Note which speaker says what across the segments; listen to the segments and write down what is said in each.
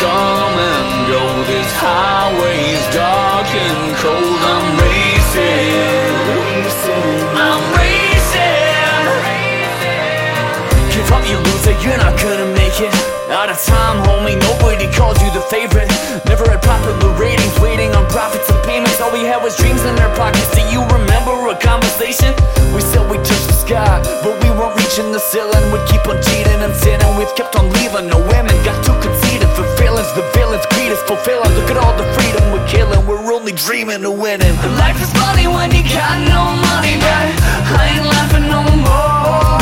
Speaker 1: Come and go. This highway's dark and cold. I'm racing. I'm racing. Give up, you loser. You're not gonna make it. Out of time, homie. Nobody calls you the favorite. Never had popular ratings, waiting on profits and payments. All we had was dreams in our pockets. Do you remember a conversation? We said we touched the sky, but we weren't reaching the ceiling. We'd keep on cheating and sinning. We've kept on leaving. No women is fulfilling. Look at all the freedom we're killing. We're only dreaming of winning. Life is funny when you got no money, but I ain't laughing no more.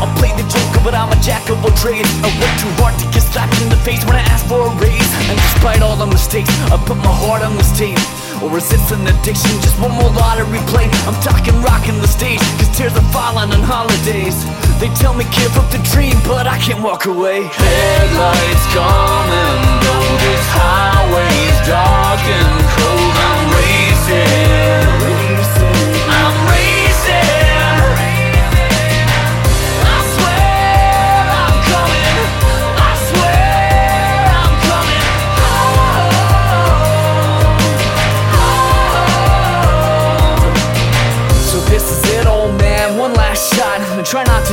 Speaker 1: I'll play the joker, but I'm a jack of all trades. I work too hard to get slapped in the face when I ask for a raise. And despite all the mistakes, I put my heart on this tape. Or resist an addiction, just one more lottery play. I'm talking rocking the stage, cause tears are falling on holidays. They tell me give up the dream, but I can't walk away. Headlights come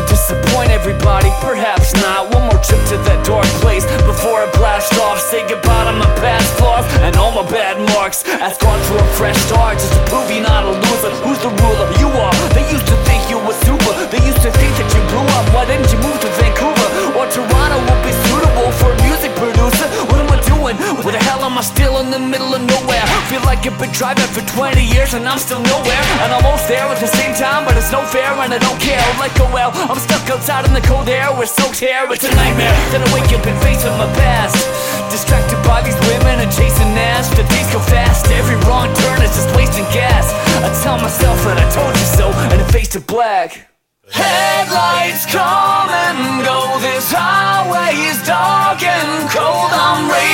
Speaker 1: to disappoint everybody. Perhaps not. One more trip to that dark place before I blast off. Say goodbye to my past flaws and all my bad marks. Ask God for a fresh start just to prove you're not a I've been driving for 20 years and I'm still nowhere. And I'm almost there at the same time, but it's no fair and I don't care. Like go well, I'm stuck outside in the cold air with soaked hair. It's a nightmare. Then I wake up and face my past. Distracted by these women and chasing ass. The days go fast. Every wrong turn is just wasting gas. I tell myself that I told you so, and it fades to black. Headlights come and go. This highway is dark and cold. I'm racing.